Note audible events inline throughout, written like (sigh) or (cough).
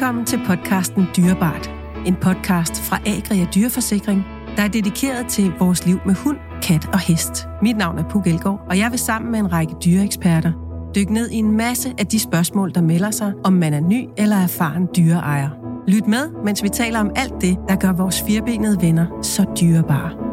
Velkommen til podcasten Dyrebart. En podcast fra Agria Dyreforsikring, der er dedikeret til vores liv med hund, kat og hest. Mit navn er Puk Elgård, og jeg vil sammen med en række dyreeksperter dykke ned i en masse af de spørgsmål, der melder sig, om man er ny eller erfaren dyreejer. Lyt med, mens vi taler om alt det, der gør vores firbenede venner så dyrebare.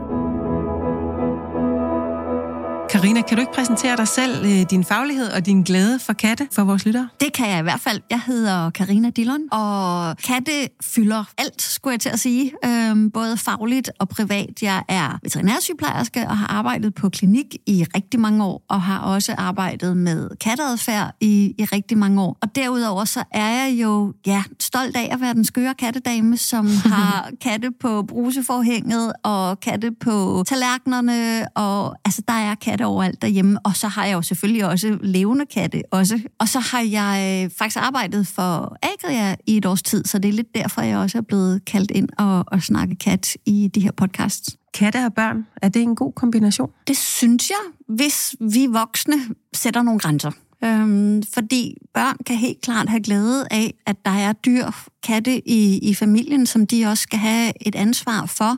Karina, kan du ikke præsentere dig selv, øh, din faglighed og din glæde for katte for vores lyttere? Det kan jeg i hvert fald. Jeg hedder Karina Dillon, og katte fylder alt, skulle jeg til at sige. Øhm, både fagligt og privat. Jeg er veterinærsygeplejerske og har arbejdet på klinik i rigtig mange år, og har også arbejdet med katteadfærd i, i rigtig mange år. Og derudover så er jeg jo ja, stolt af at være den skøre kattedame, som (laughs) har katte på bruseforhænget og katte på tallerkenerne, og altså der er katte overalt derhjemme, og så har jeg jo selvfølgelig også levende katte også. Og så har jeg øh, faktisk arbejdet for Agria i et års tid, så det er lidt derfor, jeg også er blevet kaldt ind og, og snakke kat i de her podcasts. Katte og børn, er det en god kombination? Det synes jeg, hvis vi voksne sætter nogle grænser. Øhm, fordi børn kan helt klart have glæde af, at der er dyr, katte i, i familien, som de også skal have et ansvar for.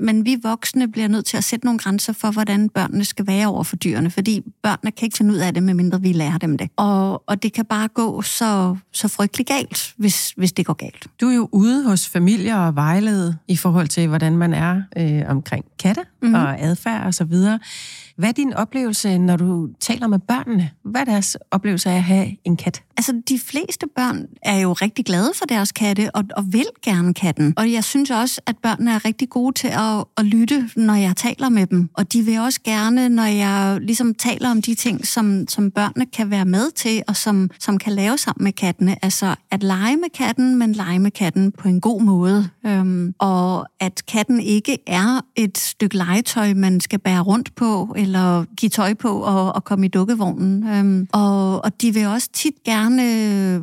Men vi voksne bliver nødt til at sætte nogle grænser for, hvordan børnene skal være over for dyrene, fordi børnene kan ikke finde ud af det, medmindre vi lærer dem det. Og, og det kan bare gå så, så frygtelig galt, hvis, hvis det går galt. Du er jo ude hos familier og vejlede i forhold til, hvordan man er øh, omkring katte mm-hmm. og adfærd og så videre. Hvad er din oplevelse, når du taler med børnene? Hvad er deres oplevelse af at have en kat? Altså, de fleste børn er jo rigtig glade for deres katte, og, og vil gerne katten. Og jeg synes også, at børnene er rigtig gode til at, at lytte, når jeg taler med dem. Og de vil også gerne, når jeg ligesom taler om de ting, som, som børnene kan være med til, og som, som kan lave sammen med kattene. Altså, at lege med katten, men lege med katten på en god måde. Øhm, og at katten ikke er et stykke legetøj, man skal bære rundt på, eller give tøj på og, og komme i dukkevognen. Øhm, og, og de vil også tit gerne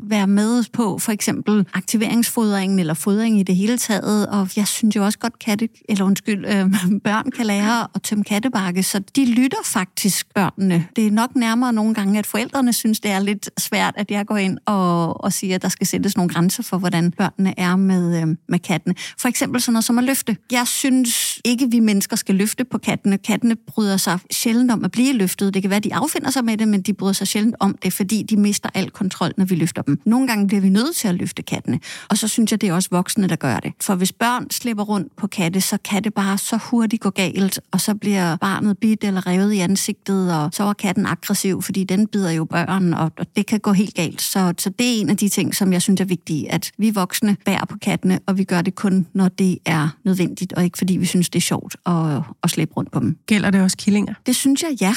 være med på for eksempel aktiveringsfodringen eller fodring i det hele taget. Og jeg synes jo også godt, katte, eller undskyld, øh, (laughs) børn kan lære at tømme kattebakke, så de lytter faktisk børnene. Det er nok nærmere nogle gange, at forældrene synes, det er lidt svært, at jeg går ind og, og siger, at der skal sættes nogle grænser for, hvordan børnene er med, øh, med kattene. For eksempel sådan noget som at løfte. Jeg synes ikke, vi mennesker skal løfte på kattene. Kattene bryder sig sjældent om at blive løftet. Det kan være, de affinder sig med det, men de bryder sig sjældent om det, fordi de mister al kontrol, når vi løfter dem. Nogle gange bliver vi nødt til at løfte kattene. Og så synes jeg, det er også voksne, der gør det. For hvis børn slipper rundt på katte, så kan det bare så hurtigt gå galt, og så bliver barnet bidt eller revet i ansigtet, og så er katten aggressiv, fordi den bider jo børn, og det kan gå helt galt. Så, så det er en af de ting, som jeg synes er vigtige, at vi voksne bærer på kattene, og vi gør det kun, når det er nødvendigt, og ikke fordi vi synes, det er sjovt at, at slæbe rundt på dem. Gælder det også killinger? Det synes jeg, ja.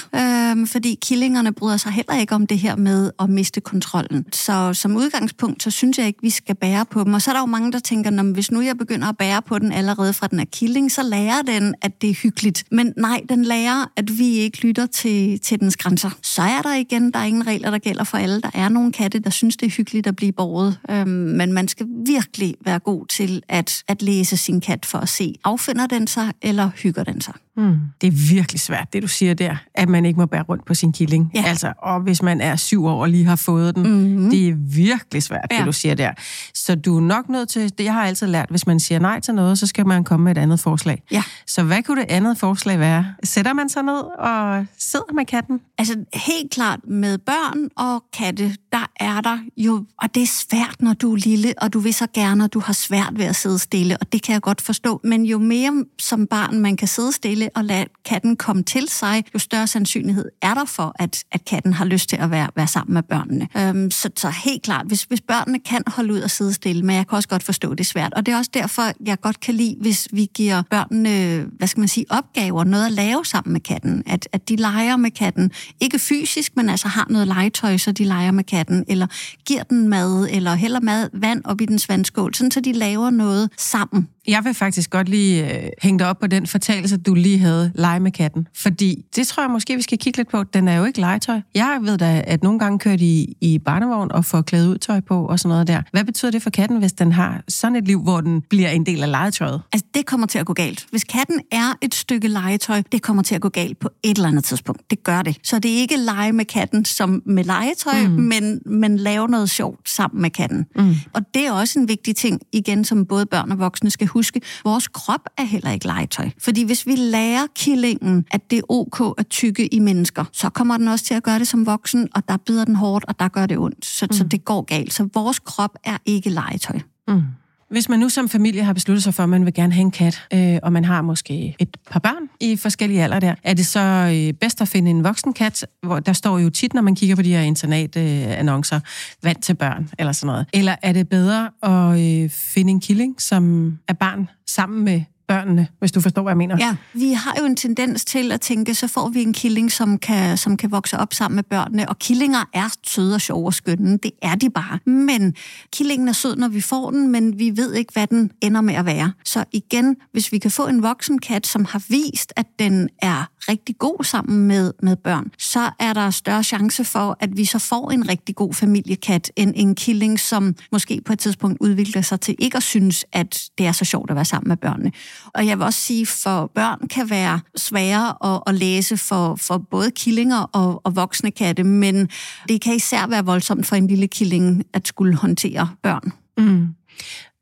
Øhm, fordi killingerne bryder sig heller ikke om det her med at miste kontrollen. Så som udgangspunkt, så synes jeg ikke, vi skal bære på dem. Og så er der jo mange, der tænker, at hvis nu jeg begynder at bære på den allerede fra den er killing, så lærer den, at det er hyggeligt. Men nej, den lærer, at vi ikke lytter til, til dens grænser. Så er der igen, der er ingen regler, der gælder for alle. Der er nogle katte, der synes, det er hyggeligt at blive borget. Øhm, men man skal virkelig være god til at, at læse sin kat for at se, affinder den sig, eller hygger den sig. Mm. Det er virkelig svært, det du siger der, at man ikke må bære rundt på sin killing. Ja. Altså, og hvis man er syv år og lige har fået den, mm-hmm. det er virkelig svært, ja. det du siger der. Så du er nok nødt til, det jeg har altid lært, hvis man siger nej til noget, så skal man komme med et andet forslag. Ja. Så hvad kunne det andet forslag være? Sætter man sig ned og sidder med katten? Altså helt klart med børn og katte, der er der jo, og det er svært, når du er lille, og du vil så gerne, og du har svært ved at sidde stille, og det kan jeg godt forstå. Men jo mere som barn man kan sidde stille og lade katten komme til sig, jo større sandsynlighed er der for, at, at katten har lyst til at være, være sammen med børnene. Øhm, så, så helt klart, hvis, hvis børnene kan holde ud og sidde stille, men jeg kan også godt forstå, at det er svært. Og det er også derfor, jeg godt kan lide, hvis vi giver børnene, hvad skal man sige, opgaver, noget at lave sammen med katten. At, at de leger med katten. Ikke fysisk, men altså har noget legetøj, så de leger med katten. Eller giver den mad, eller hælder mad, vand op i den vandskål, sådan så de laver noget sammen. Jeg vil faktisk godt lige øh, hænge dig op på den fortalelse, du lige havde, lege med katten. Fordi det tror jeg måske, vi skal kigge lidt på. Den er jo ikke legetøj. Jeg ved da, at nogle gange kører de i barnevogn og får klædet ud tøj på og sådan noget der. Hvad betyder det for katten, hvis den har sådan et liv, hvor den bliver en del af legetøjet? Altså, det kommer til at gå galt. Hvis katten er et stykke legetøj, det kommer til at gå galt på et eller andet tidspunkt. Det gør det. Så det er ikke lege med katten som med legetøj, mm. men, men lave noget sjovt sammen med katten. Mm. Og det er også en vigtig ting, igen, som både børn og voksne skal huske. Vores krop er heller ikke legetøj. Fordi hvis vi lærer killingen, at det er ok at tykke i mennesker, så kommer den også til at gøre det som voksen, og der bider den hårdt, og der gør det ondt. Så, mm. så det går galt. Så vores krop er ikke legetøj. Mm. Hvis man nu som familie har besluttet sig for, at man vil gerne have en kat, øh, og man har måske et par børn i forskellige alder der, er det så øh, bedst at finde en voksen kat, hvor der står jo tit, når man kigger på de her internatannoncer, øh, vand til børn eller sådan noget. Eller er det bedre at øh, finde en killing, som er barn sammen med børnene, hvis du forstår, hvad jeg mener. Ja, vi har jo en tendens til at tænke, så får vi en killing, som kan, som kan vokse op sammen med børnene, og killinger er søde og sjove og skønne, det er de bare. Men killingen er sød, når vi får den, men vi ved ikke, hvad den ender med at være. Så igen, hvis vi kan få en voksen kat, som har vist, at den er rigtig god sammen med, med børn, så er der større chance for, at vi så får en rigtig god familiekat, end en killing, som måske på et tidspunkt udvikler sig til ikke at synes, at det er så sjovt at være sammen med børnene. Og jeg vil også sige, for børn kan være svære at, at læse for, for både killinger og, og voksne katte, men det kan især være voldsomt for en lille killing at skulle håndtere børn. Mm.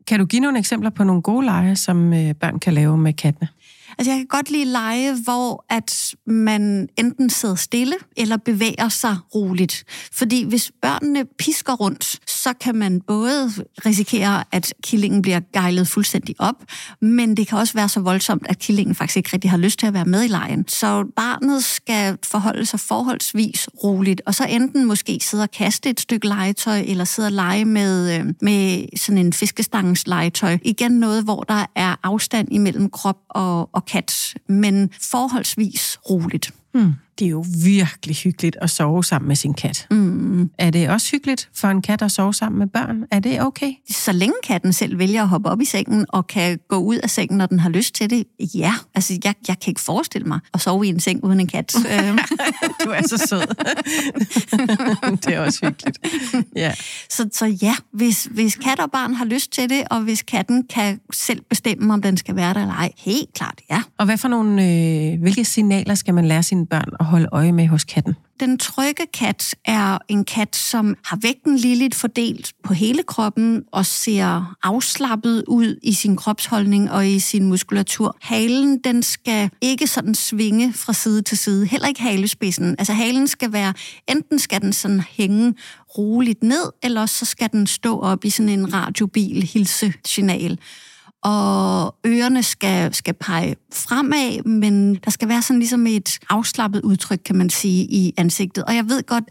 Kan du give nogle eksempler på nogle gode lege, som øh, børn kan lave med kattene? Altså, jeg kan godt lide lege, hvor at man enten sidder stille eller bevæger sig roligt. Fordi hvis børnene pisker rundt, så kan man både risikere, at killingen bliver gejlet fuldstændig op, men det kan også være så voldsomt, at killingen faktisk ikke rigtig har lyst til at være med i lejen. Så barnet skal forholde sig forholdsvis roligt, og så enten måske sidde og kaste et stykke legetøj, eller sidde og lege med, øh, med sådan en fiskestangens legetøj. Igen noget, hvor der er afstand imellem krop og, og kat, men forholdsvis roligt. Hmm. Det er jo virkelig hyggeligt at sove sammen med sin kat. Mm. Er det også hyggeligt for en kat at sove sammen med børn? Er det okay? Så længe katten selv vælger at hoppe op i sengen og kan gå ud af sengen, når den har lyst til det, ja. Altså, jeg, jeg kan ikke forestille mig at sove i en seng uden en kat. (laughs) Øhm. du er så sød. (laughs) det er også hyggeligt. Ja. Så, så ja, hvis, hvis kat og barn har lyst til det, og hvis katten kan selv bestemme, om den skal være der eller ej, helt klart, ja. Og hvad for nogle, øh, hvilke signaler skal man lære sine børn at holde øje med hos katten? Den trygge kat er en kat, som har vægten ligeligt fordelt på hele kroppen og ser afslappet ud i sin kropsholdning og i sin muskulatur. Halen, den skal ikke sådan svinge fra side til side, heller ikke halespidsen. Altså halen skal være, enten skal den sådan hænge roligt ned, eller så skal den stå op i sådan en radiobil hilsesignal og ørerne skal, skal pege fremad, men der skal være sådan ligesom et afslappet udtryk, kan man sige, i ansigtet. Og jeg ved godt,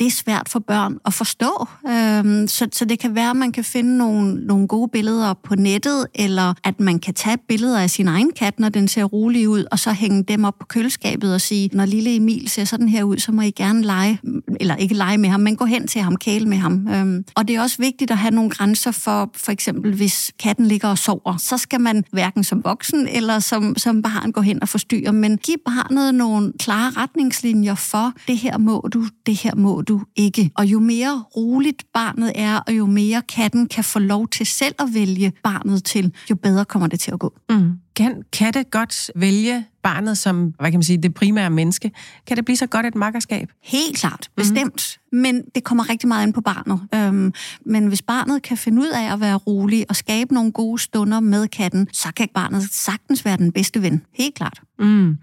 det er svært for børn at forstå. Øhm, så, så det kan være, at man kan finde nogle, nogle gode billeder på nettet, eller at man kan tage billeder af sin egen kat, når den ser rolig ud, og så hænge dem op på køleskabet og sige, når lille Emil ser sådan her ud, så må I gerne lege, eller ikke lege med ham, men gå hen til ham, kæle med ham. Øhm, og det er også vigtigt at have nogle grænser for, for eksempel hvis katten ligger og sover, så skal man hverken som voksen eller som, som barn gå hen og forstyrre, men giv barnet nogle klare retningslinjer for, det her må du, det her må du ikke. Og jo mere roligt barnet er, og jo mere katten kan få lov til selv at vælge barnet til, jo bedre kommer det til at gå. Mm. Kan katte godt vælge barnet som, hvad kan man sige, det primære menneske? Kan det blive så godt et makkerskab? Helt klart, mhm. bestemt. Mm. Men det kommer rigtig meget ind på barnet. Øhm, men hvis barnet kan finde ud af at være rolig og skabe nogle gode stunder med katten, så kan barnet sagtens være den bedste ven. Helt klart. Mm.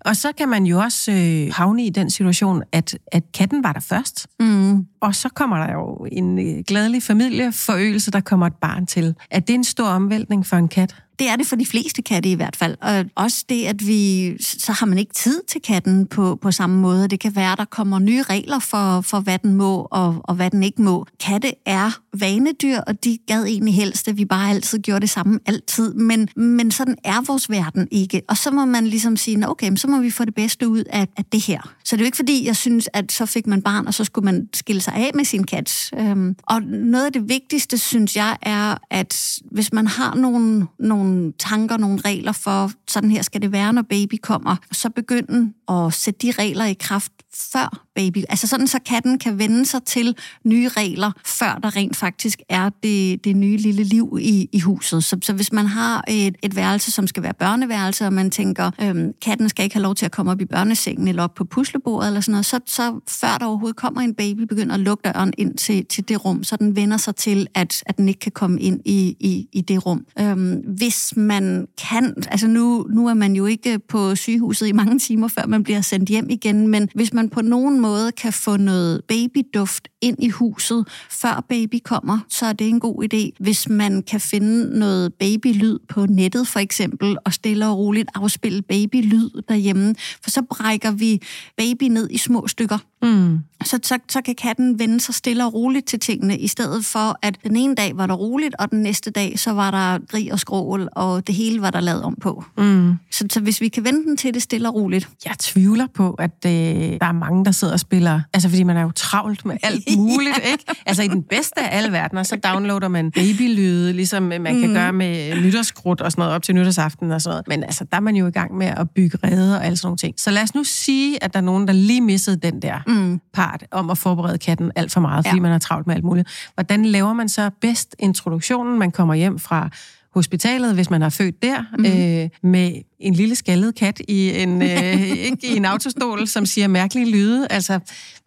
Og så kan man jo også øh, havne i den situation, at, at katten var der først. Mm. Og så kommer der jo en gladelig glædelig familieforøgelse, der kommer et barn til. Er det en stor omvæltning for en kat? Det er det for de fleste katte i hvert fald. Og også det, at vi, så har man ikke tid til katten på, på samme måde. Det kan være, at der kommer nye regler for, for hvad den må og, og hvad den ikke må. Katte er vanedyr, og de gad egentlig helst, at vi bare altid gjorde det samme altid. Men, men sådan er vores verden ikke. Og så må man ligesom sige, okay, så må vi få det bedste ud af, af det her. Så det er jo ikke fordi, jeg synes, at så fik man barn, og så skulle man skille sig af med sin kat. Øhm, og noget af det vigtigste, synes jeg, er, at hvis man har nogle, nogle tanker, nogle regler for, sådan her skal det være, når baby kommer, så begynde at sætte de regler i kraft før baby. Altså sådan, så katten kan vende sig til nye regler, før der rent faktisk er det, det nye lille liv i, i huset. Så, så hvis man har et, et værelse, som skal være børneværelse, og man tænker, øhm, katten skal ikke have lov til at komme op i børnesengen eller op på puslebordet eller sådan noget, så, så før der overhovedet kommer en baby, begynder at lukke døren ind til, til det rum, så den vender sig til, at, at den ikke kan komme ind i, i, i det rum. Øhm, hvis man kan, altså nu, nu er man jo ikke på sygehuset i mange timer, før man bliver sendt hjem igen, men hvis man på nogen måde kan få noget babyduft ind i huset, før baby kommer, så er det en god idé. Hvis man kan finde noget babylyd på nettet for eksempel, og stille og roligt afspille babylyd derhjemme, for så brækker vi baby ned i små stykker. Mm. Så, så, så kan katten vende sig stille og roligt til tingene, i stedet for at den ene dag var der roligt, og den næste dag så var der grig og skrål, og det hele var der lavet om på. Mm. Så, så hvis vi kan vende den til det stille og roligt. Jeg tvivler på, at øh, der er mange, der sidder og spiller, altså fordi man er jo travlt med alt (laughs) muligt, ikke? Altså i den bedste af alle verdener, så downloader man babylyde, ligesom man kan mm. gøre med nytårskrudt og sådan noget op til nytårsaften og sådan noget. Men altså, der er man jo i gang med at bygge redder og alle sådan nogle ting. Så lad os nu sige, at der er nogen, der lige missede den der mm. part om at forberede katten alt for meget, fordi ja. man er travlt med alt muligt. Hvordan laver man så bedst introduktionen? Man kommer hjem fra hospitalet, hvis man har født der, mm. øh, med en lille skaldet kat i en, øh, (laughs) ikke, i en autostol, som siger mærkelige lyde. Altså,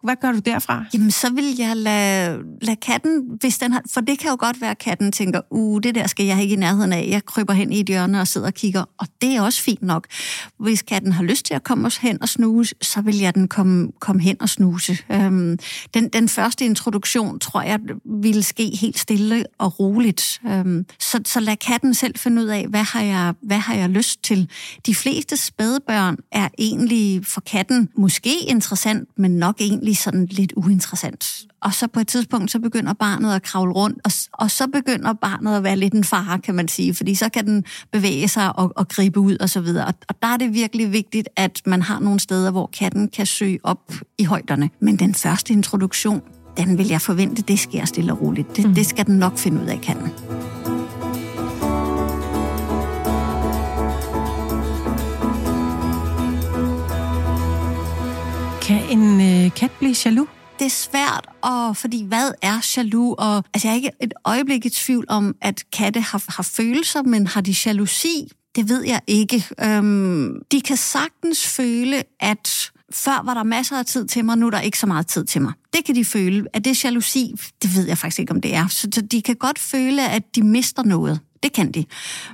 hvad gør du derfra? Jamen, så vil jeg lade, lade katten, hvis den har, for det kan jo godt være, at katten tænker, uh, det der skal jeg ikke i nærheden af. Jeg kryber hen i et hjørne og sidder og kigger, og det er også fint nok. Hvis katten har lyst til at komme hen og snuse, så vil jeg den komme, komme hen og snuse. Øhm, den, den første introduktion, tror jeg, ville ske helt stille og roligt. Øhm, så, så lad katten selv finde ud af, hvad har jeg, hvad har jeg lyst til. De fleste spædbørn er egentlig for katten måske interessant, men nok egentlig sådan lidt uinteressant. Og så på et tidspunkt, så begynder barnet at kravle rundt, og, og så begynder barnet at være lidt en far, kan man sige, fordi så kan den bevæge sig og, og gribe ud og så videre. Og, og der er det virkelig vigtigt, at man har nogle steder, hvor katten kan søge op i højderne. Men den første introduktion, den vil jeg forvente, det sker stille og roligt. Det, mm. det skal den nok finde ud af, katten. Kan en øh, kat blive jaloux? det er svært, og fordi hvad er jaloux? Og, altså, jeg er ikke et øjeblik i tvivl om, at katte har, har følelser, men har de jalousi? Det ved jeg ikke. Øhm, de kan sagtens føle, at før var der masser af tid til mig, nu er der ikke så meget tid til mig. Det kan de føle. Er det jalousi? Det ved jeg faktisk ikke, om det er. Så, så de kan godt føle, at de mister noget. Det kan de.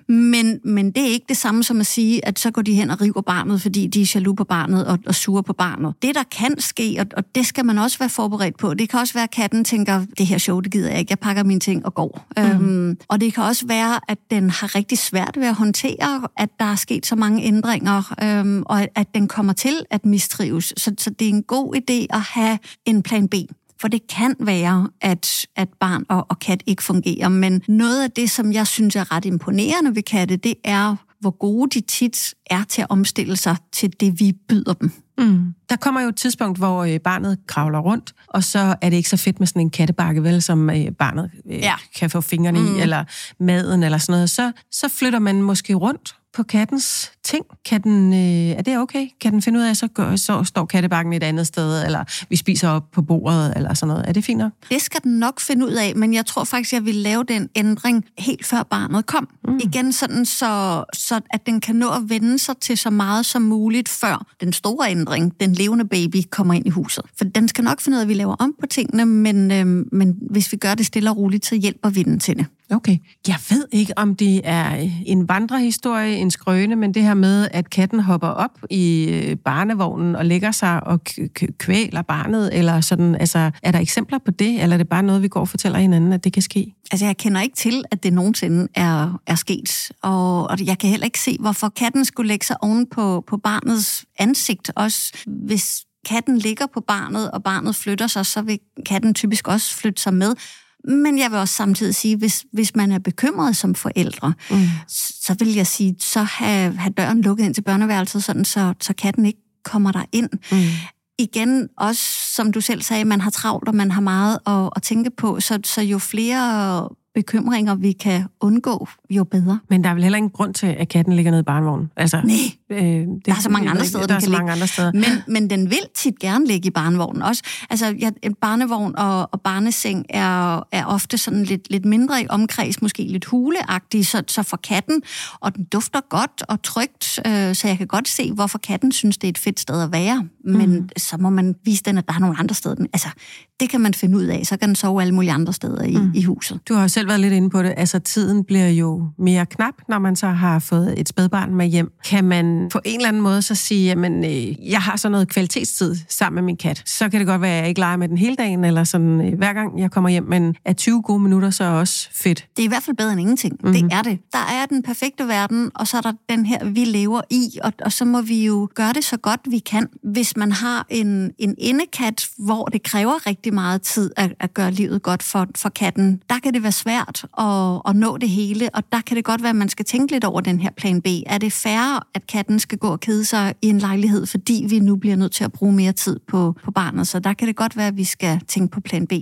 Men, men det er ikke det samme som at sige, at så går de hen og river barnet, fordi de er jaloux på barnet og, og sure på barnet. Det, der kan ske, og, og det skal man også være forberedt på, det kan også være, at katten tænker, det her show, det gider jeg ikke, jeg pakker mine ting og går. Mm. Øhm, og det kan også være, at den har rigtig svært ved at håndtere, at der er sket så mange ændringer, øhm, og at den kommer til at mistrives. Så, så det er en god idé at have en plan B. For det kan være, at, at barn og, og kat ikke fungerer, men noget af det, som jeg synes er ret imponerende ved katte, det er, hvor gode de tit er til at omstille sig til det, vi byder dem. Mm. Der kommer jo et tidspunkt, hvor øh, barnet kravler rundt, og så er det ikke så fedt med sådan en kattebakke, vel, som øh, barnet øh, ja. kan få fingrene mm. i, eller maden, eller sådan noget. Så, så flytter man måske rundt på kattens ting? Kan den, øh, er det okay? Kan den finde ud af, så, gør, så står kattebakken et andet sted, eller vi spiser op på bordet, eller sådan noget? Er det fint nok? Det skal den nok finde ud af, men jeg tror faktisk, jeg vil lave den ændring helt før barnet kom. Mm. Igen sådan, så, så at den kan nå at vende sig til så meget som muligt, før den store ændring, den levende baby, kommer ind i huset. For den skal nok finde ud af, at vi laver om på tingene, men, øh, men hvis vi gør det stille og roligt, så hjælper vi den til det. Okay. Jeg ved ikke, om det er øh, en vandrehistorie, en skrøne, men det her med, at katten hopper op i øh, barnevognen og lægger sig og kvæler barnet, eller sådan, altså, er der eksempler på det, eller er det bare noget, vi går og fortæller hinanden, at det kan ske? Altså, jeg kender ikke til, at det nogensinde er, er sket, og, og jeg kan heller ikke se, hvorfor katten skulle lægge sig oven på, på barnets ansigt, også hvis katten ligger på barnet, og barnet flytter sig, så vil katten typisk også flytte sig med. Men jeg vil også samtidig sige, hvis, hvis man er bekymret som forældre, mm. så vil jeg sige, så have, have døren lukket ind til børneværelset, sådan, så, så katten ikke kommer der ind. Mm igen, også som du selv sagde, man har travlt, og man har meget at, at tænke på, så, så jo flere bekymringer, vi kan undgå, jo bedre. Men der er vel heller ingen grund til, at katten ligger nede i barnevognen? Altså, Nej, øh, det, der er så mange andre steder, der den kan så mange andre steder. Men, men den vil tit gerne ligge i barnevognen også. Altså, ja, en barnevogn og, og barneseng er, er ofte sådan lidt, lidt mindre i omkreds, måske lidt huleagtig, så, så for katten, og den dufter godt og trygt, øh, så jeg kan godt se, hvorfor katten synes, det er et fedt sted at være. Men mm. så må man vise den, at der er nogle andre steder. Altså, det kan man finde ud af, så kan den sove alle mulige andre steder i, mm. i huset. Du har jo selv været lidt inde på det. Altså, tiden bliver jo mere knap, når man så har fået et spædbarn med hjem. Kan man på en eller anden måde så sige, jamen, øh, jeg har så noget kvalitetstid sammen med min kat. Så kan det godt være, at jeg ikke leger med den hele dagen, eller sådan øh, hver gang jeg kommer hjem, men er 20 gode minutter så også fedt? Det er i hvert fald bedre end ingenting. Mm-hmm. Det er det. Der er den perfekte verden, og så er der den her, vi lever i, og, og så må vi jo gøre det så godt, vi kan. Hvis man har en, en indekat, hvor det kræver rigtig meget tid at, at gøre livet godt for, for katten, der kan det være svært at, at nå det hele, og der kan det godt være, at man skal tænke lidt over den her plan B. Er det færre, at katten skal gå og kede sig i en lejlighed, fordi vi nu bliver nødt til at bruge mere tid på, på barnet? Så der kan det godt være, at vi skal tænke på plan B.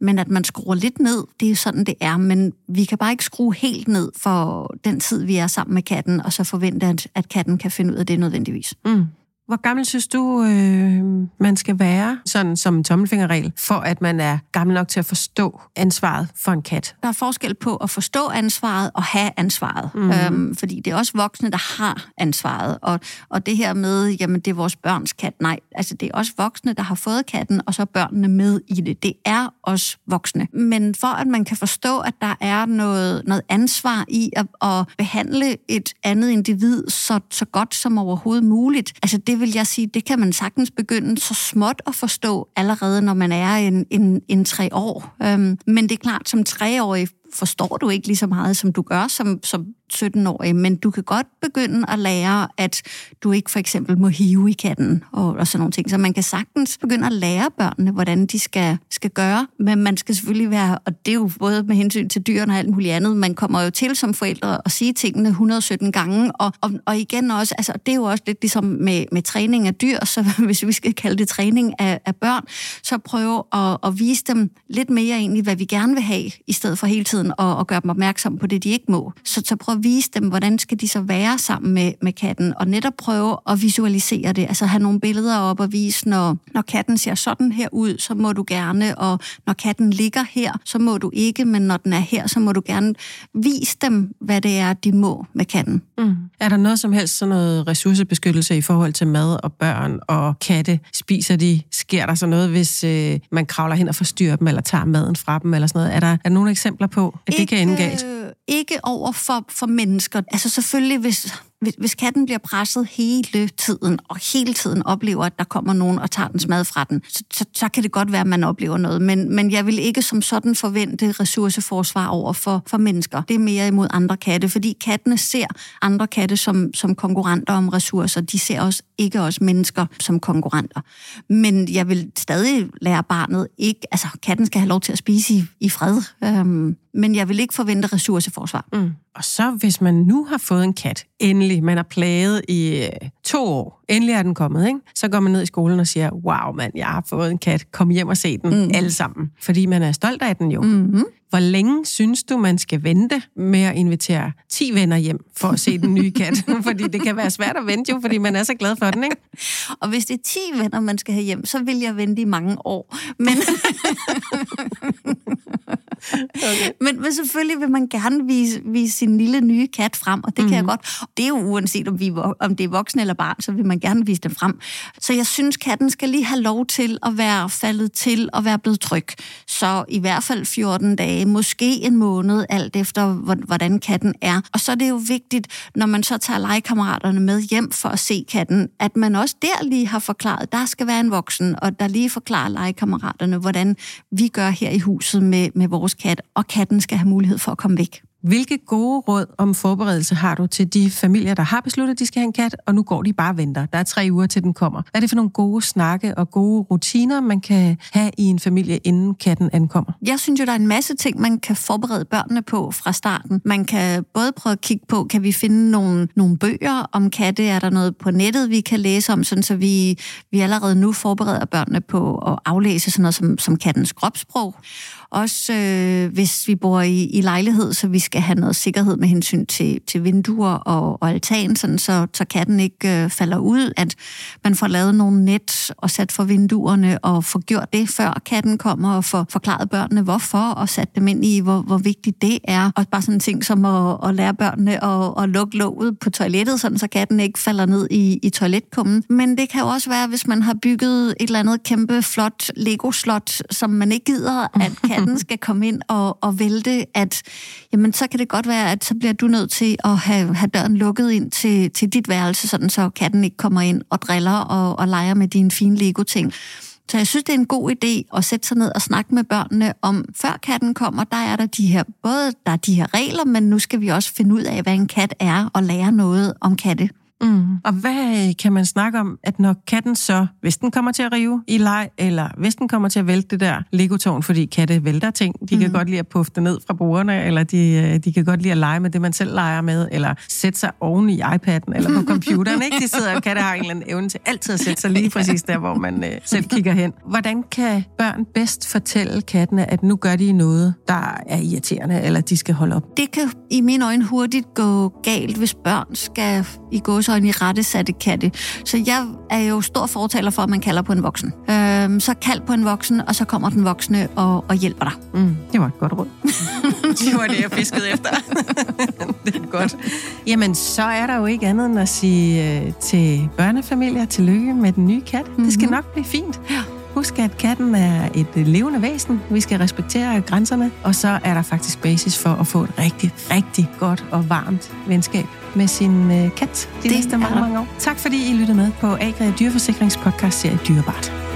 Men at man skruer lidt ned, det er jo sådan, det er. Men vi kan bare ikke skrue helt ned for den tid, vi er sammen med katten, og så forvente, at, at katten kan finde ud af det nødvendigvis. Mm. Hvor gammel synes du, øh, man skal være, sådan som en tommelfingerregel, for at man er gammel nok til at forstå ansvaret for en kat? Der er forskel på at forstå ansvaret og have ansvaret. Mm. Øhm, fordi det er også voksne, der har ansvaret. Og, og det her med, jamen det er vores børns kat. Nej, altså det er også voksne, der har fået katten, og så børnene med i det. Det er også voksne. Men for at man kan forstå, at der er noget, noget ansvar i at, at behandle et andet individ så, så godt som overhovedet muligt, altså det vil jeg sige, det kan man sagtens begynde så småt at forstå allerede, når man er en, en, en tre år. Øhm, men det er klart, som treårig forstår du ikke lige så meget, som du gør som, som 17-årig, men du kan godt begynde at lære, at du ikke for eksempel må hive i katten og, og sådan nogle ting. Så man kan sagtens begynde at lære børnene, hvordan de skal, skal gøre, men man skal selvfølgelig være, og det er jo både med hensyn til dyrene og alt muligt andet, man kommer jo til som forældre at sige tingene 117 gange, og, og, og igen også, altså det er jo også lidt ligesom med, med træning af dyr, så (laughs) hvis vi skal kalde det træning af, af børn, så prøve at, at vise dem lidt mere egentlig, hvad vi gerne vil have, i stedet for hele tiden at, at gøre dem opmærksom på det, de ikke må. Så, så prøv vise dem, hvordan skal de så være sammen med, med katten, og netop prøve at visualisere det, altså have nogle billeder op og vise, når, når katten ser sådan her ud, så må du gerne, og når katten ligger her, så må du ikke, men når den er her, så må du gerne vise dem, hvad det er, de må med katten. Mm. Er der noget som helst sådan noget ressourcebeskyttelse i forhold til mad og børn og katte? Spiser de? Sker der så noget, hvis øh, man kravler hen og forstyrrer dem, eller tager maden fra dem, eller sådan noget? Er der, er der nogle eksempler på, at ikke, det kan ende galt? Øh, ikke over for, for mennesker. Altså selvfølgelig, hvis hvis, hvis katten bliver presset hele tiden, og hele tiden oplever, at der kommer nogen og tager dens mad fra den, så, så, så kan det godt være, at man oplever noget. Men, men jeg vil ikke som sådan forvente ressourceforsvar over for, for mennesker. Det er mere imod andre katte, fordi kattene ser andre katte som, som konkurrenter om ressourcer. De ser også ikke os mennesker som konkurrenter. Men jeg vil stadig lære barnet ikke... Altså, katten skal have lov til at spise i, i fred. Øhm, men jeg vil ikke forvente ressourceforsvar. Mm. Og så hvis man nu har fået en kat, endelig, man har plaget i øh, to år, endelig er den kommet, ikke? så går man ned i skolen og siger, wow mand, jeg har fået en kat, kom hjem og se den mm. alle sammen. Fordi man er stolt af den jo. Mm-hmm. Hvor længe synes du, man skal vente med at invitere 10 venner hjem for at se den nye kat? (laughs) fordi det kan være svært at vente jo, fordi man er så glad for den, ikke? (laughs) Og hvis det er 10 venner, man skal have hjem, så vil jeg vente i mange år. Men... (laughs) Okay. (laughs) Men, men selvfølgelig vil man gerne vise, vise sin lille nye kat frem, og det mm. kan jeg mhm. godt. Det er jo uanset, om, vi, om det er voksen eller barn, så vil man gerne vise dem frem. Så jeg synes, katten skal lige have lov til at være faldet til og være blevet tryg. Så i hvert fald 14 dage, måske en måned, alt efter hvordan katten er. Og så er det jo vigtigt, når man så tager legekammeraterne med hjem for at se katten, at man også der lige har forklaret, der skal være en voksen, og der lige forklarer legekammeraterne, hvordan vi gør her i huset med, med vores kat, og katten skal have mulighed for at komme væk. Hvilke gode råd om forberedelse har du til de familier, der har besluttet, at de skal have en kat, og nu går de bare og venter? Der er tre uger til den kommer. Hvad er det for nogle gode snakke og gode rutiner, man kan have i en familie, inden katten ankommer? Jeg synes jo, der er en masse ting, man kan forberede børnene på fra starten. Man kan både prøve at kigge på, kan vi finde nogle, nogle bøger om katte? Er der noget på nettet, vi kan læse om, sådan så vi, vi allerede nu forbereder børnene på at aflæse sådan noget som, som kattens kropssprog? Også øh, hvis vi bor i, i lejlighed, så vi skal have noget sikkerhed med hensyn til, til vinduer og, og altan, sådan så, så katten ikke øh, falder ud. At man får lavet nogle net og sat for vinduerne og får gjort det, før katten kommer og får forklaret børnene, hvorfor, og sat dem ind i, hvor, hvor vigtigt det er. Og bare sådan ting som at, at lære børnene at, at lukke låget på toilettet, sådan så katten ikke falder ned i, i toiletkummen. Men det kan jo også være, hvis man har bygget et eller andet kæmpe flot Lego-slot, som man ikke gider, at (laughs) katten katten skal komme ind og, og vælte, at jamen, så kan det godt være, at så bliver du nødt til at have, have døren lukket ind til, til dit værelse, sådan så katten ikke kommer ind og driller og, og leger med dine fine Lego-ting. Så jeg synes, det er en god idé at sætte sig ned og snakke med børnene om, før katten kommer, der er der de her, både der er de her regler, men nu skal vi også finde ud af, hvad en kat er, og lære noget om katte. Mm. Og hvad kan man snakke om, at når katten så, hvis den kommer til at rive i leg, eller hvis den kommer til at vælte det der legotårn, fordi katte vælter ting, de mm. kan godt lide at puffe det ned fra bordene, eller de, øh, de kan godt lide at lege med det, man selv leger med, eller sætte sig oven i iPad'en, eller på (laughs) computeren, ikke? De sidder, og katte har en eller anden evne til altid at sætte sig lige (laughs) præcis der, hvor man øh, selv kigger hen. Hvordan kan børn bedst fortælle kattene, at nu gør de noget, der er irriterende, eller de skal holde op? Det kan i mine øjne hurtigt gå galt, hvis børn skal i gå gåsøjne i rette satte katte. Så jeg er jo stor fortaler for, at man kalder på en voksen. Øhm, så kald på en voksen, og så kommer den voksne og, og hjælper dig. Mm, det var et godt råd. (laughs) det var det, jeg fiskede efter. (laughs) det er godt. Jamen, så er der jo ikke andet end at sige uh, til børnefamilier, tillykke med den nye kat. Mm-hmm. Det skal mhm. nok blive fint. Ja. Husk, at katten er et levende væsen. Vi skal respektere grænserne, og så er der faktisk basis for at få et rigtig, rigtig godt og varmt venskab med sin øh, kat de det næste mange, mange år. Tak fordi I lyttede med på Agri Dyreforsikrings podcast serie Dyrebart.